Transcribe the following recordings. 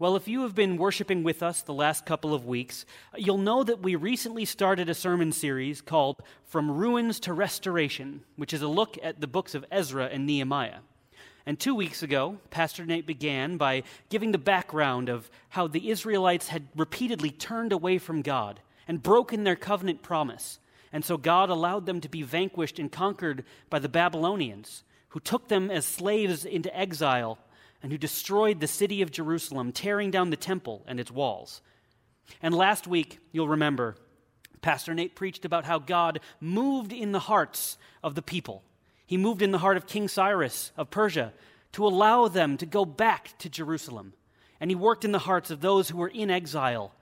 Well, if you have been worshiping with us the last couple of weeks, you'll know that we recently started a sermon series called From Ruins to Restoration, which is a look at the books of Ezra and Nehemiah. And two weeks ago, Pastor Nate began by giving the background of how the Israelites had repeatedly turned away from God and broken their covenant promise. And so God allowed them to be vanquished and conquered by the Babylonians, who took them as slaves into exile and who destroyed the city of Jerusalem, tearing down the temple and its walls. And last week, you'll remember, Pastor Nate preached about how God moved in the hearts of the people. He moved in the heart of King Cyrus of Persia to allow them to go back to Jerusalem. And he worked in the hearts of those who were in exile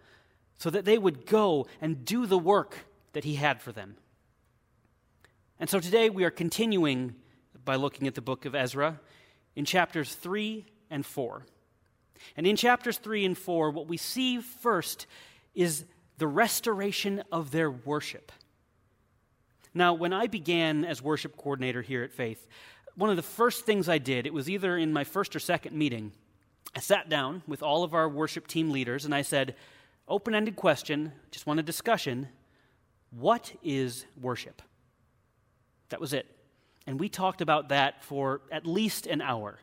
so that they would go and do the work that he had for them. And so today we are continuing by looking at the book of Ezra in chapters 3 and 4. And in chapters 3 and 4, what we see first is the restoration of their worship. Now, when I began as worship coordinator here at Faith, one of the first things I did, it was either in my first or second meeting, I sat down with all of our worship team leaders and I said, open ended question, just want a discussion. What is worship? That was it. And we talked about that for at least an hour.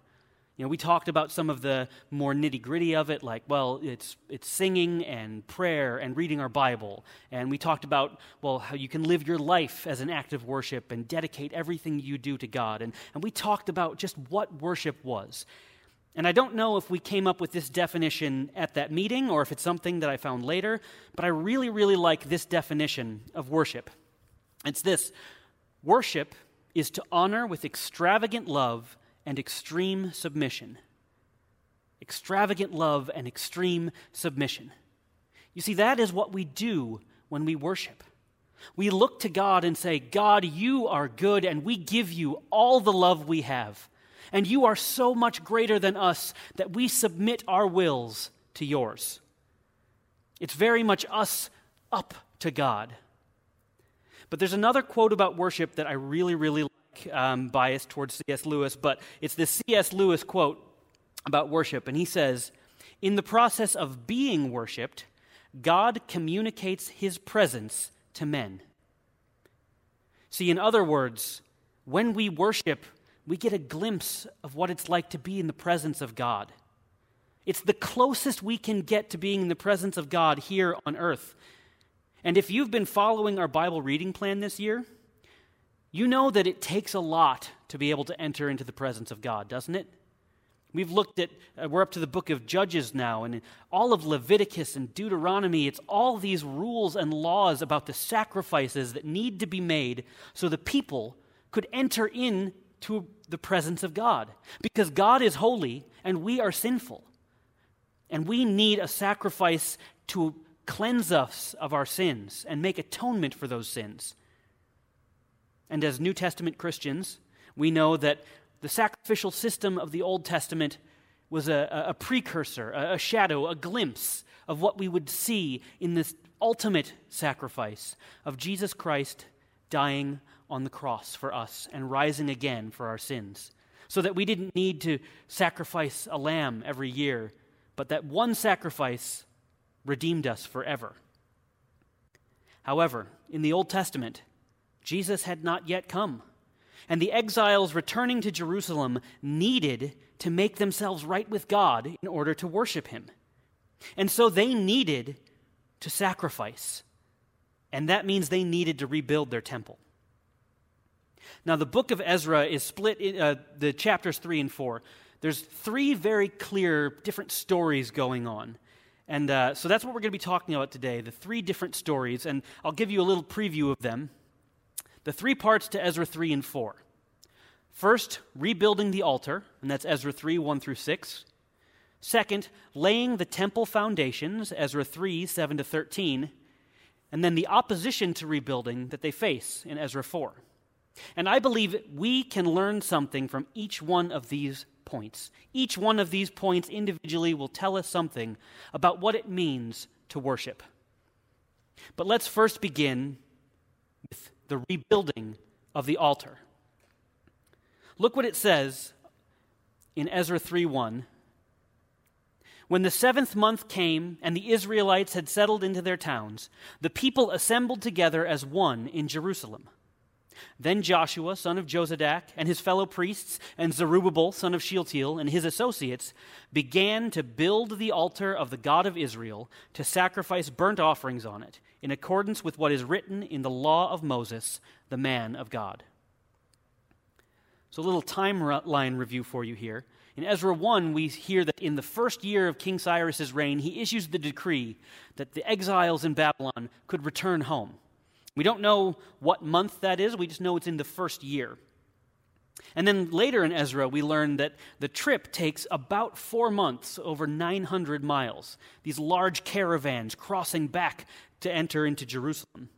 You know, we talked about some of the more nitty gritty of it, like, well, it's, it's singing and prayer and reading our Bible. And we talked about, well, how you can live your life as an act of worship and dedicate everything you do to God. And, and we talked about just what worship was. And I don't know if we came up with this definition at that meeting or if it's something that I found later, but I really, really like this definition of worship. It's this worship is to honor with extravagant love and extreme submission. Extravagant love and extreme submission. You see, that is what we do when we worship. We look to God and say, God, you are good, and we give you all the love we have. And you are so much greater than us that we submit our wills to yours. It's very much us up to God. But there's another quote about worship that I really, really like, um, biased towards C.S. Lewis, but it's this C.S. Lewis quote about worship. And he says, In the process of being worshiped, God communicates his presence to men. See, in other words, when we worship, we get a glimpse of what it's like to be in the presence of God. It's the closest we can get to being in the presence of God here on earth. And if you've been following our Bible reading plan this year, you know that it takes a lot to be able to enter into the presence of God, doesn't it? We've looked at, uh, we're up to the book of Judges now, and all of Leviticus and Deuteronomy, it's all these rules and laws about the sacrifices that need to be made so the people could enter into the presence of God. Because God is holy and we are sinful. And we need a sacrifice to cleanse us of our sins and make atonement for those sins. And as New Testament Christians, we know that the sacrificial system of the Old Testament was a, a precursor, a, a shadow, a glimpse of what we would see in this ultimate sacrifice of Jesus Christ dying on the cross for us and rising again for our sins. So that we didn't need to sacrifice a lamb every year, but that one sacrifice redeemed us forever. However, in the Old Testament, Jesus had not yet come, and the exiles returning to Jerusalem needed to make themselves right with God in order to worship Him. And so they needed to sacrifice, and that means they needed to rebuild their temple. Now, the book of Ezra is split, in, uh, the chapters 3 and 4. There's three very clear different stories going on. And uh, so that's what we're going to be talking about today the three different stories. And I'll give you a little preview of them. The three parts to Ezra 3 and 4. First, rebuilding the altar, and that's Ezra 3 1 through 6. Second, laying the temple foundations, Ezra 3 7 to 13. And then the opposition to rebuilding that they face in Ezra 4. And I believe we can learn something from each one of these points. Each one of these points individually will tell us something about what it means to worship. But let's first begin with the rebuilding of the altar. Look what it says in Ezra 3:1. When the seventh month came and the Israelites had settled into their towns, the people assembled together as one in Jerusalem. Then Joshua, son of Jozadak, and his fellow priests, and Zerubbabel, son of Shealtiel, and his associates began to build the altar of the God of Israel to sacrifice burnt offerings on it, in accordance with what is written in the law of Moses, the man of God. So, a little timeline review for you here. In Ezra 1, we hear that in the first year of King Cyrus's reign, he issues the decree that the exiles in Babylon could return home. We don't know what month that is, we just know it's in the first year. And then later in Ezra, we learn that the trip takes about four months, over 900 miles. These large caravans crossing back to enter into Jerusalem.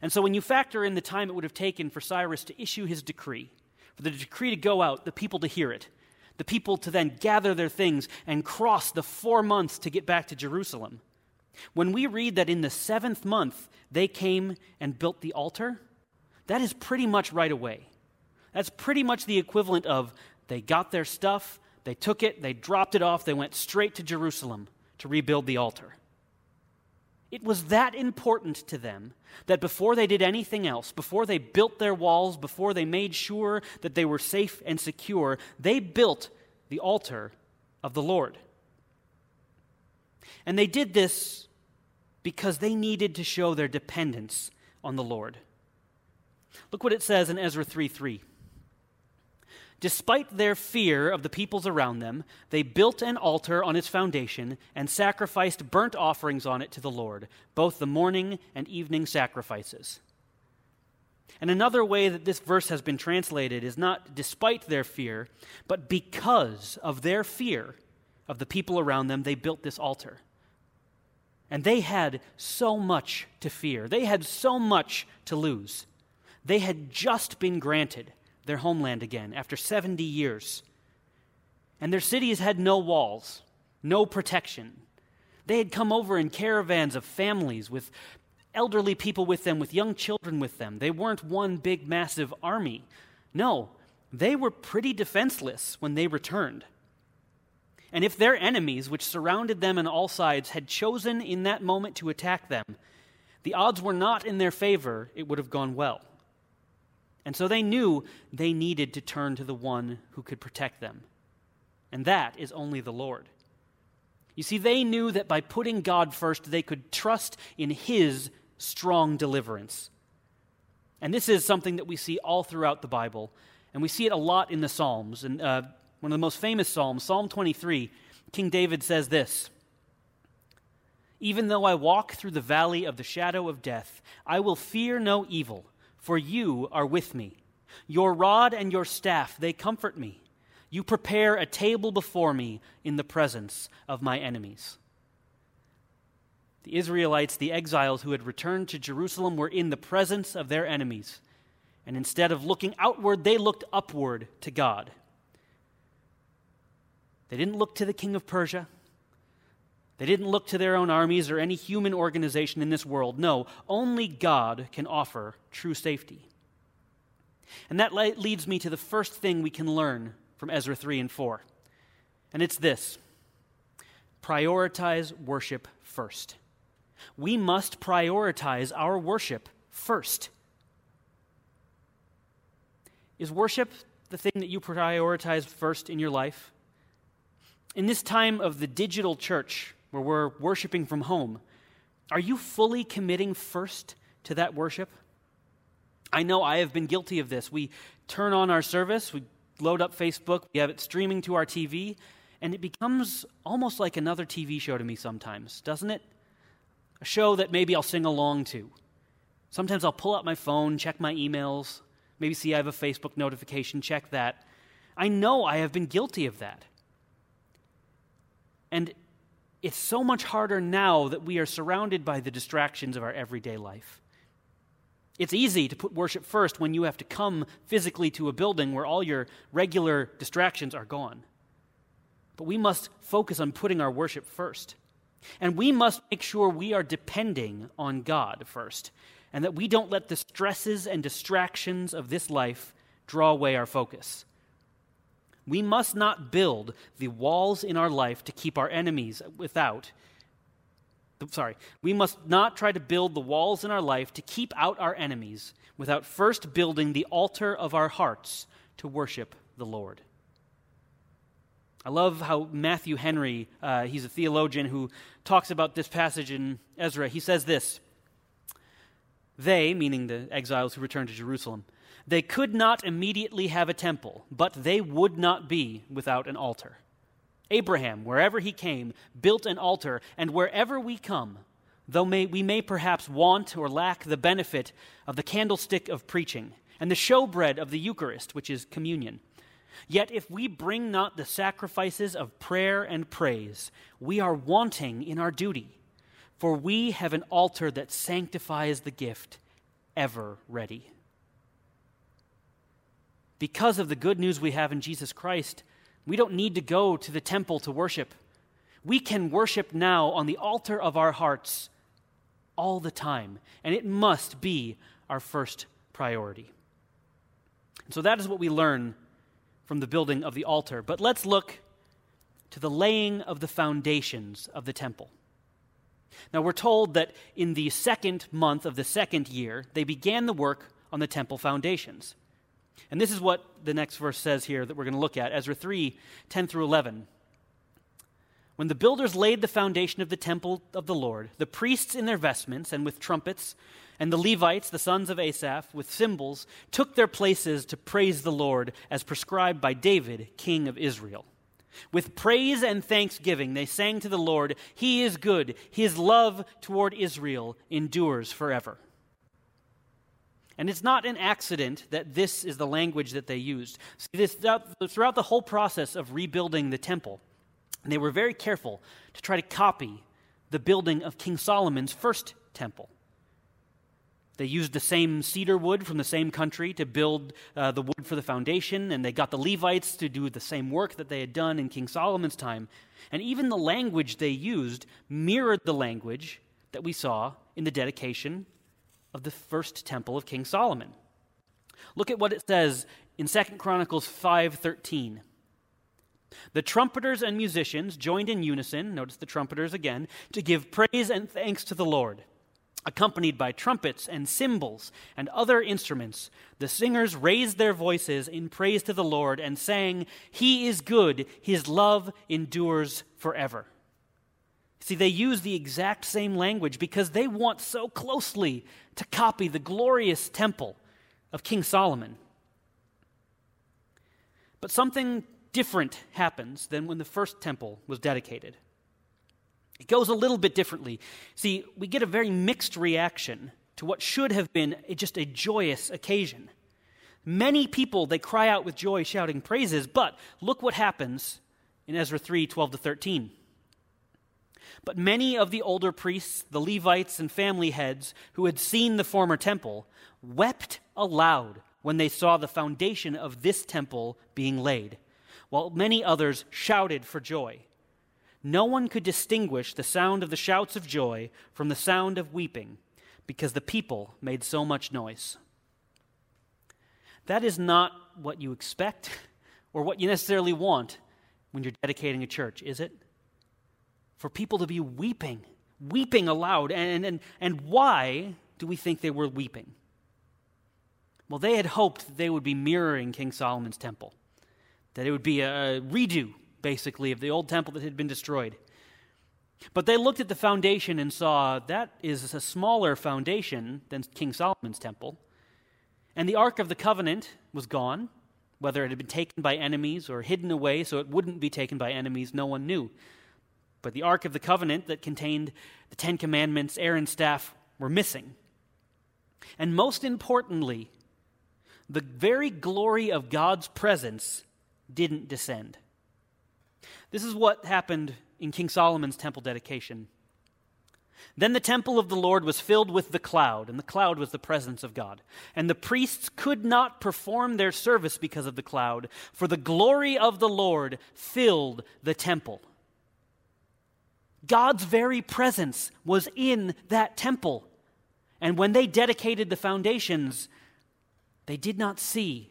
And so when you factor in the time it would have taken for Cyrus to issue his decree, for the decree to go out, the people to hear it, the people to then gather their things and cross the four months to get back to Jerusalem, when we read that in the seventh month they came and built the altar, that is pretty much right away. That's pretty much the equivalent of they got their stuff, they took it, they dropped it off, they went straight to Jerusalem to rebuild the altar. It was that important to them that before they did anything else, before they built their walls, before they made sure that they were safe and secure, they built the altar of the Lord. And they did this because they needed to show their dependence on the Lord. Look what it says in Ezra 3 3. Despite their fear of the peoples around them, they built an altar on its foundation and sacrificed burnt offerings on it to the Lord, both the morning and evening sacrifices. And another way that this verse has been translated is not despite their fear, but because of their fear of the people around them, they built this altar. And they had so much to fear, they had so much to lose. They had just been granted their homeland again after 70 years. And their cities had no walls, no protection. They had come over in caravans of families with elderly people with them, with young children with them. They weren't one big, massive army. No, they were pretty defenseless when they returned. And if their enemies, which surrounded them on all sides, had chosen in that moment to attack them, the odds were not in their favor, it would have gone well. And so they knew they needed to turn to the one who could protect them. And that is only the Lord. You see, they knew that by putting God first, they could trust in His strong deliverance. And this is something that we see all throughout the Bible, and we see it a lot in the Psalms. And uh, one of the most famous Psalms, Psalm 23, King David says this Even though I walk through the valley of the shadow of death, I will fear no evil, for you are with me. Your rod and your staff, they comfort me. You prepare a table before me in the presence of my enemies. The Israelites, the exiles who had returned to Jerusalem, were in the presence of their enemies. And instead of looking outward, they looked upward to God. They didn't look to the king of Persia. They didn't look to their own armies or any human organization in this world. No, only God can offer true safety. And that leads me to the first thing we can learn from Ezra 3 and 4. And it's this prioritize worship first. We must prioritize our worship first. Is worship the thing that you prioritize first in your life? In this time of the digital church, where we're worshiping from home, are you fully committing first to that worship? I know I have been guilty of this. We turn on our service, we load up Facebook, we have it streaming to our TV, and it becomes almost like another TV show to me sometimes, doesn't it? A show that maybe I'll sing along to. Sometimes I'll pull out my phone, check my emails, maybe see I have a Facebook notification, check that. I know I have been guilty of that. And it's so much harder now that we are surrounded by the distractions of our everyday life. It's easy to put worship first when you have to come physically to a building where all your regular distractions are gone. But we must focus on putting our worship first. And we must make sure we are depending on God first, and that we don't let the stresses and distractions of this life draw away our focus. We must not build the walls in our life to keep our enemies without. Sorry, we must not try to build the walls in our life to keep out our enemies without first building the altar of our hearts to worship the Lord. I love how Matthew Henry, uh, he's a theologian who talks about this passage in Ezra. He says this They, meaning the exiles who returned to Jerusalem, they could not immediately have a temple, but they would not be without an altar. Abraham, wherever he came, built an altar, and wherever we come, though may, we may perhaps want or lack the benefit of the candlestick of preaching and the showbread of the Eucharist, which is communion, yet if we bring not the sacrifices of prayer and praise, we are wanting in our duty, for we have an altar that sanctifies the gift, ever ready. Because of the good news we have in Jesus Christ, we don't need to go to the temple to worship. We can worship now on the altar of our hearts all the time, and it must be our first priority. And so that is what we learn from the building of the altar. But let's look to the laying of the foundations of the temple. Now, we're told that in the second month of the second year, they began the work on the temple foundations. And this is what the next verse says here that we're going to look at Ezra 3 10 through 11. When the builders laid the foundation of the temple of the Lord, the priests in their vestments and with trumpets, and the Levites, the sons of Asaph, with cymbals, took their places to praise the Lord as prescribed by David, king of Israel. With praise and thanksgiving, they sang to the Lord, He is good, His love toward Israel endures forever. And it's not an accident that this is the language that they used. See, this, throughout the whole process of rebuilding the temple, they were very careful to try to copy the building of King Solomon's first temple. They used the same cedar wood from the same country to build uh, the wood for the foundation, and they got the Levites to do the same work that they had done in King Solomon's time. And even the language they used mirrored the language that we saw in the dedication of the first temple of King Solomon. Look at what it says in 2 Chronicles 5:13. The trumpeters and musicians joined in unison, notice the trumpeters again, to give praise and thanks to the Lord. Accompanied by trumpets and cymbals and other instruments, the singers raised their voices in praise to the Lord and sang, He is good, His love endures forever. See, they use the exact same language because they want so closely to copy the glorious temple of King Solomon. But something different happens than when the first temple was dedicated. It goes a little bit differently. See, we get a very mixed reaction to what should have been just a joyous occasion. Many people, they cry out with joy, shouting praises, but look what happens in Ezra 3 12 to 13. But many of the older priests, the Levites, and family heads who had seen the former temple wept aloud when they saw the foundation of this temple being laid, while many others shouted for joy. No one could distinguish the sound of the shouts of joy from the sound of weeping, because the people made so much noise. That is not what you expect or what you necessarily want when you're dedicating a church, is it? For people to be weeping, weeping aloud. And, and, and why do we think they were weeping? Well, they had hoped that they would be mirroring King Solomon's temple, that it would be a redo, basically, of the old temple that had been destroyed. But they looked at the foundation and saw that is a smaller foundation than King Solomon's temple. And the Ark of the Covenant was gone. Whether it had been taken by enemies or hidden away so it wouldn't be taken by enemies, no one knew. But the Ark of the Covenant that contained the Ten Commandments, Aaron's staff, were missing. And most importantly, the very glory of God's presence didn't descend. This is what happened in King Solomon's temple dedication. Then the temple of the Lord was filled with the cloud, and the cloud was the presence of God. And the priests could not perform their service because of the cloud, for the glory of the Lord filled the temple. God's very presence was in that temple. And when they dedicated the foundations, they did not see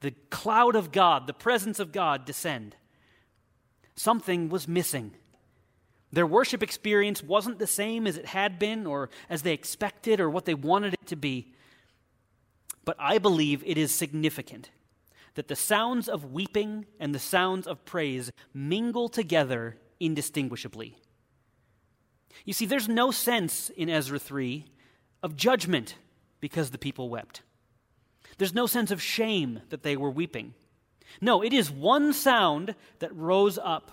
the cloud of God, the presence of God, descend. Something was missing. Their worship experience wasn't the same as it had been, or as they expected, or what they wanted it to be. But I believe it is significant that the sounds of weeping and the sounds of praise mingle together indistinguishably. You see, there's no sense in Ezra 3 of judgment because the people wept. There's no sense of shame that they were weeping. No, it is one sound that rose up.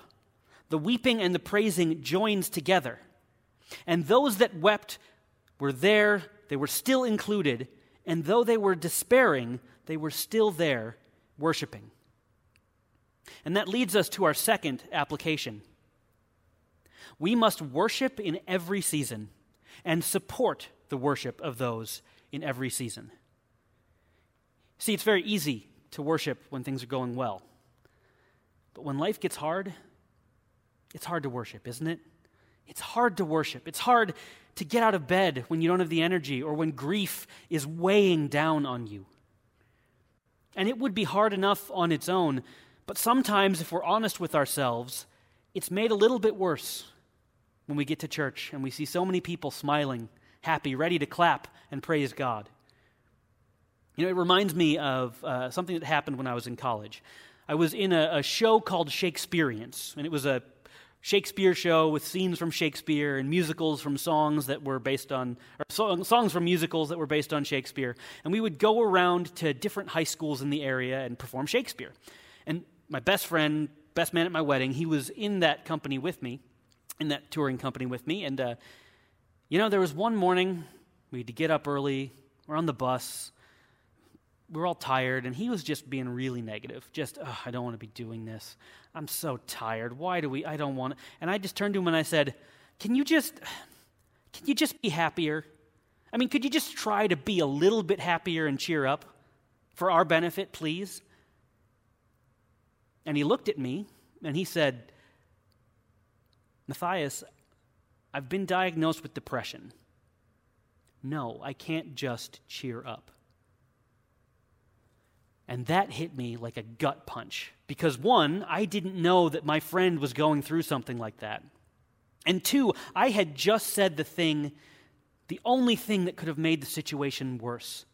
The weeping and the praising joins together. And those that wept were there, they were still included, and though they were despairing, they were still there worshiping. And that leads us to our second application. We must worship in every season and support the worship of those in every season. See, it's very easy to worship when things are going well. But when life gets hard, it's hard to worship, isn't it? It's hard to worship. It's hard to get out of bed when you don't have the energy or when grief is weighing down on you. And it would be hard enough on its own, but sometimes, if we're honest with ourselves, it's made a little bit worse when we get to church and we see so many people smiling, happy, ready to clap and praise God. You know, it reminds me of uh, something that happened when I was in college. I was in a, a show called Shakespeareans, and it was a Shakespeare show with scenes from Shakespeare and musicals from songs that were based on, or so, songs from musicals that were based on Shakespeare. And we would go around to different high schools in the area and perform Shakespeare. And my best friend, best man at my wedding, he was in that company with me, in that touring company with me. And, uh, you know, there was one morning we had to get up early, we're on the bus, we were all tired, and he was just being really negative. Just, oh, I don't want to be doing this. I'm so tired. Why do we? I don't want. And I just turned to him and I said, Can you just, can you just be happier? I mean, could you just try to be a little bit happier and cheer up for our benefit, please? And he looked at me and he said, Matthias, I've been diagnosed with depression. No, I can't just cheer up. And that hit me like a gut punch. Because one, I didn't know that my friend was going through something like that. And two, I had just said the thing, the only thing that could have made the situation worse.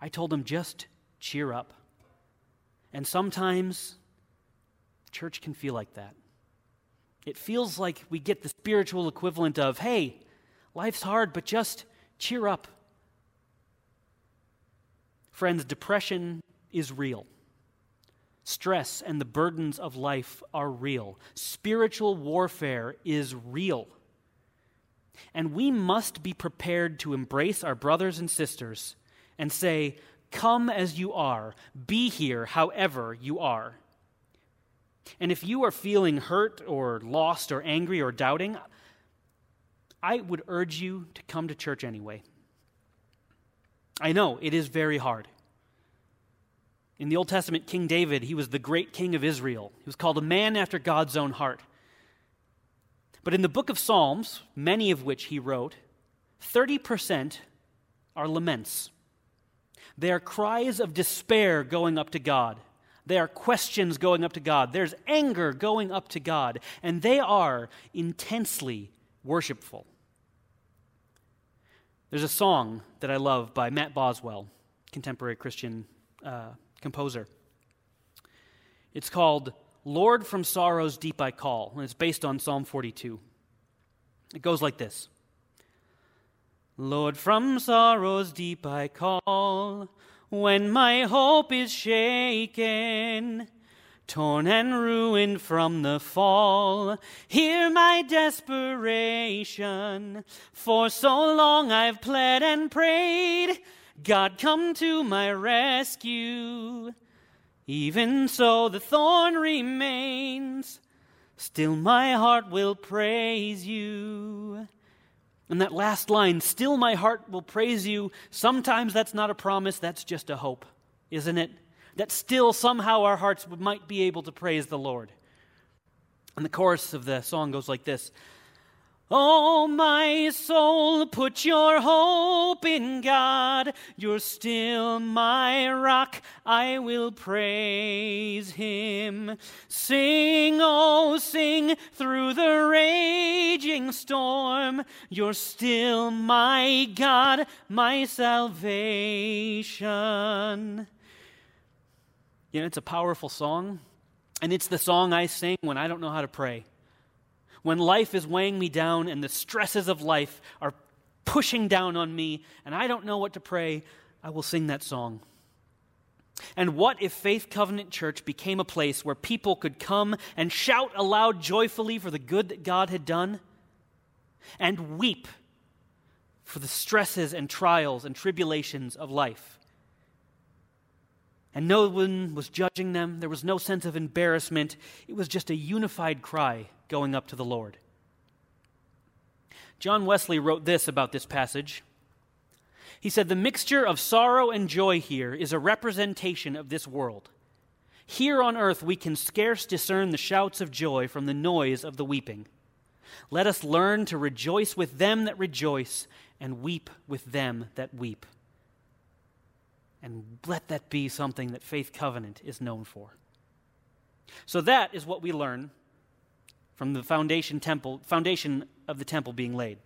I told him, just cheer up. And sometimes church can feel like that. It feels like we get the spiritual equivalent of, hey, life's hard, but just cheer up. Friends, depression is real. Stress and the burdens of life are real. Spiritual warfare is real. And we must be prepared to embrace our brothers and sisters and say, Come as you are, be here however you are. And if you are feeling hurt or lost or angry or doubting, I would urge you to come to church anyway. I know it is very hard. In the Old Testament, King David, he was the great king of Israel. He was called a man after God's own heart. But in the book of Psalms, many of which he wrote, 30% are laments. They are cries of despair going up to God. They are questions going up to God. There's anger going up to God. And they are intensely worshipful. There's a song that I love by Matt Boswell, contemporary Christian uh, composer. It's called Lord from Sorrows Deep I Call, and it's based on Psalm 42. It goes like this Lord, from sorrows deep I call, when my hope is shaken, torn and ruined from the fall. Hear my desperation, for so long I've pled and prayed God, come to my rescue. Even so, the thorn remains. Still, my heart will praise you. And that last line, still my heart will praise you, sometimes that's not a promise, that's just a hope, isn't it? That still somehow our hearts might be able to praise the Lord. And the chorus of the song goes like this Oh, my soul, put your hope in God. You're still my rock. I will praise him. Sing, oh, sing through the raging storm. You're still my God, my salvation. You know, it's a powerful song, and it's the song I sing when I don't know how to pray when life is weighing me down and the stresses of life are pushing down on me and I don't know what to pray, I will sing that song. And what if Faith Covenant Church became a place where people could come and shout aloud joyfully for the good that God had done and weep for the stresses and trials and tribulations of life? And no one was judging them. There was no sense of embarrassment. It was just a unified cry going up to the Lord. John Wesley wrote this about this passage. He said, The mixture of sorrow and joy here is a representation of this world. Here on earth, we can scarce discern the shouts of joy from the noise of the weeping. Let us learn to rejoice with them that rejoice and weep with them that weep. And let that be something that Faith Covenant is known for. So that is what we learn from the foundation temple foundation of the temple being laid.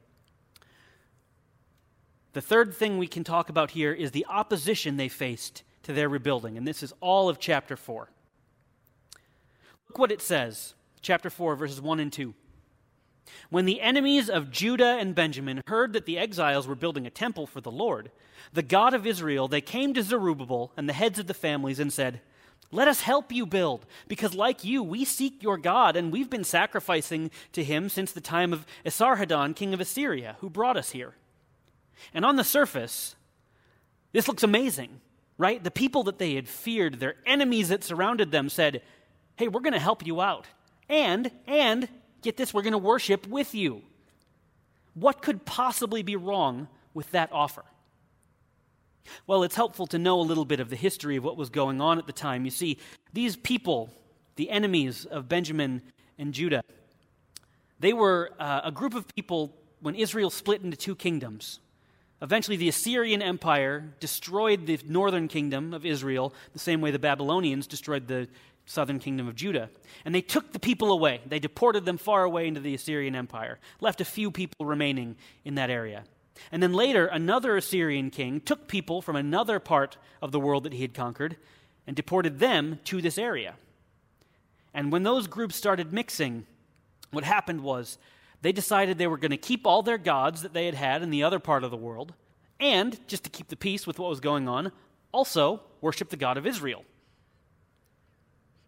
The third thing we can talk about here is the opposition they faced to their rebuilding, and this is all of chapter 4. Look what it says, chapter 4 verses 1 and 2. When the enemies of Judah and Benjamin heard that the exiles were building a temple for the Lord, the God of Israel, they came to Zerubbabel and the heads of the families and said, let us help you build, because like you, we seek your God, and we've been sacrificing to him since the time of Esarhaddon, king of Assyria, who brought us here. And on the surface, this looks amazing, right? The people that they had feared, their enemies that surrounded them, said, Hey, we're going to help you out. And, and, get this, we're going to worship with you. What could possibly be wrong with that offer? Well, it's helpful to know a little bit of the history of what was going on at the time. You see, these people, the enemies of Benjamin and Judah, they were uh, a group of people when Israel split into two kingdoms. Eventually, the Assyrian Empire destroyed the northern kingdom of Israel the same way the Babylonians destroyed the southern kingdom of Judah. And they took the people away. They deported them far away into the Assyrian Empire, left a few people remaining in that area. And then later, another Assyrian king took people from another part of the world that he had conquered and deported them to this area. And when those groups started mixing, what happened was they decided they were going to keep all their gods that they had had in the other part of the world, and, just to keep the peace with what was going on, also worship the God of Israel.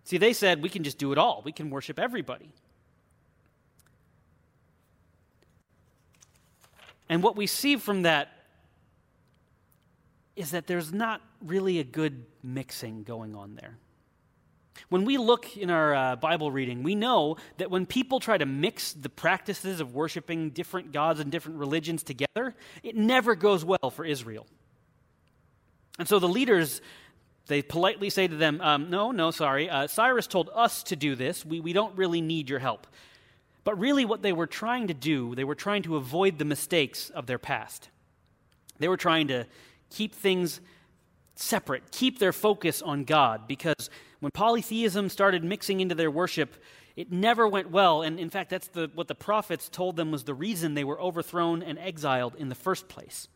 See, they said, we can just do it all, we can worship everybody. And what we see from that is that there's not really a good mixing going on there. When we look in our uh, Bible reading, we know that when people try to mix the practices of worshiping different gods and different religions together, it never goes well for Israel. And so the leaders, they politely say to them, um, No, no, sorry. Uh, Cyrus told us to do this. We, we don't really need your help. But really, what they were trying to do, they were trying to avoid the mistakes of their past. They were trying to keep things separate, keep their focus on God, because when polytheism started mixing into their worship, it never went well. And in fact, that's the, what the prophets told them was the reason they were overthrown and exiled in the first place.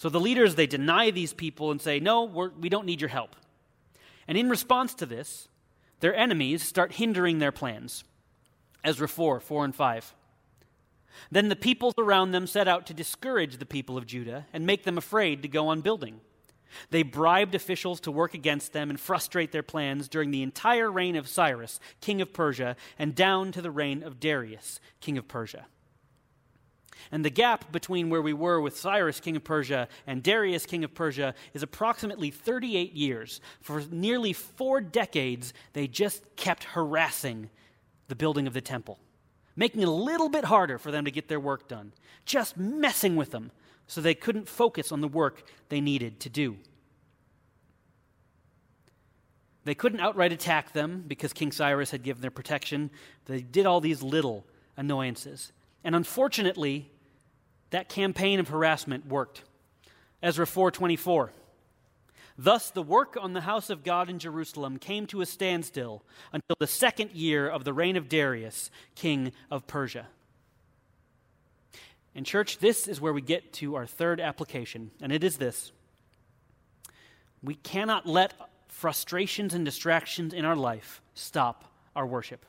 So the leaders, they deny these people and say, No, we're, we do not need your help. And in response to this, their enemies start hindering their plans. Ezra 4 4 and 5. Then the peoples around them set out to discourage the people of Judah and make them afraid to go on building. They bribed officials to work against them and frustrate their plans during the entire reign of Cyrus, king of Persia, and down to the reign of Darius, king of Persia. And the gap between where we were with Cyrus, king of Persia, and Darius, king of Persia, is approximately 38 years. For nearly four decades, they just kept harassing the building of the temple, making it a little bit harder for them to get their work done, just messing with them so they couldn't focus on the work they needed to do. They couldn't outright attack them because King Cyrus had given their protection. They did all these little annoyances. And unfortunately, that campaign of harassment worked. Ezra 4:24 Thus the work on the house of God in Jerusalem came to a standstill until the second year of the reign of Darius, king of Persia. And church, this is where we get to our third application, and it is this. We cannot let frustrations and distractions in our life stop our worship.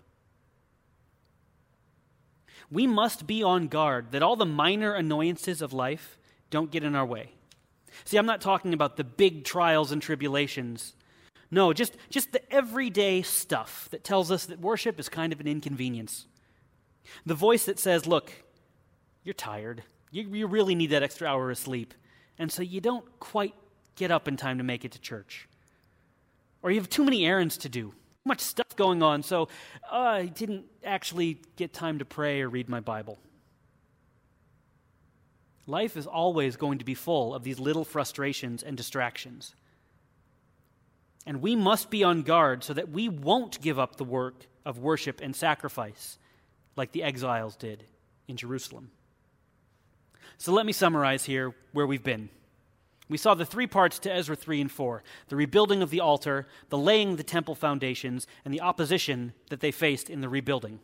We must be on guard that all the minor annoyances of life don't get in our way. See, I'm not talking about the big trials and tribulations. No, just, just the everyday stuff that tells us that worship is kind of an inconvenience. The voice that says, Look, you're tired. You, you really need that extra hour of sleep. And so you don't quite get up in time to make it to church. Or you have too many errands to do, much stuff going on, so uh, I didn't actually get time to pray or read my Bible. Life is always going to be full of these little frustrations and distractions. And we must be on guard so that we won't give up the work of worship and sacrifice like the exiles did in Jerusalem. So let me summarize here where we've been. We saw the three parts to Ezra 3 and 4 the rebuilding of the altar, the laying the temple foundations, and the opposition that they faced in the rebuilding.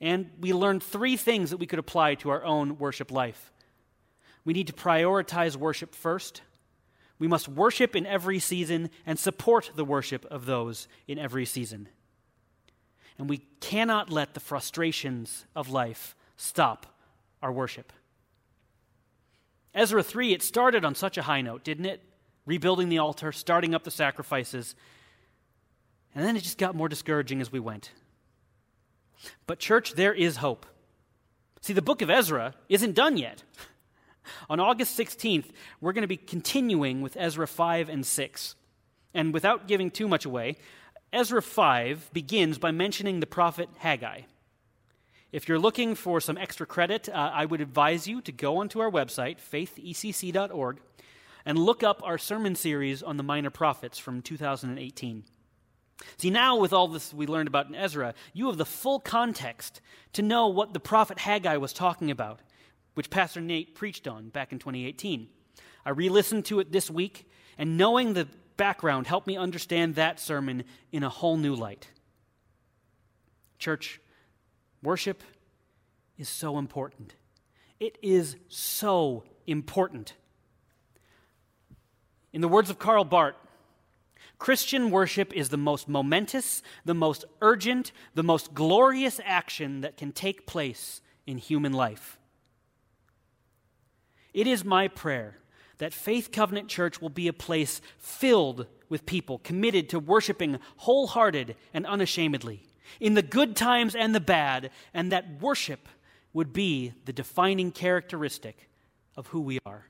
And we learned three things that we could apply to our own worship life. We need to prioritize worship first. We must worship in every season and support the worship of those in every season. And we cannot let the frustrations of life stop our worship. Ezra 3, it started on such a high note, didn't it? Rebuilding the altar, starting up the sacrifices. And then it just got more discouraging as we went. But, church, there is hope. See, the book of Ezra isn't done yet. On August 16th, we're going to be continuing with Ezra 5 and 6. And without giving too much away, Ezra 5 begins by mentioning the prophet Haggai. If you're looking for some extra credit, uh, I would advise you to go onto our website, faithecc.org, and look up our sermon series on the minor prophets from 2018. See, now with all this we learned about in Ezra, you have the full context to know what the prophet Haggai was talking about which Pastor Nate preached on back in 2018. I re listened to it this week, and knowing the background helped me understand that sermon in a whole new light. Church, worship is so important. It is so important. In the words of Karl Barth, Christian worship is the most momentous, the most urgent, the most glorious action that can take place in human life. It is my prayer that Faith Covenant Church will be a place filled with people committed to worshiping wholehearted and unashamedly in the good times and the bad, and that worship would be the defining characteristic of who we are.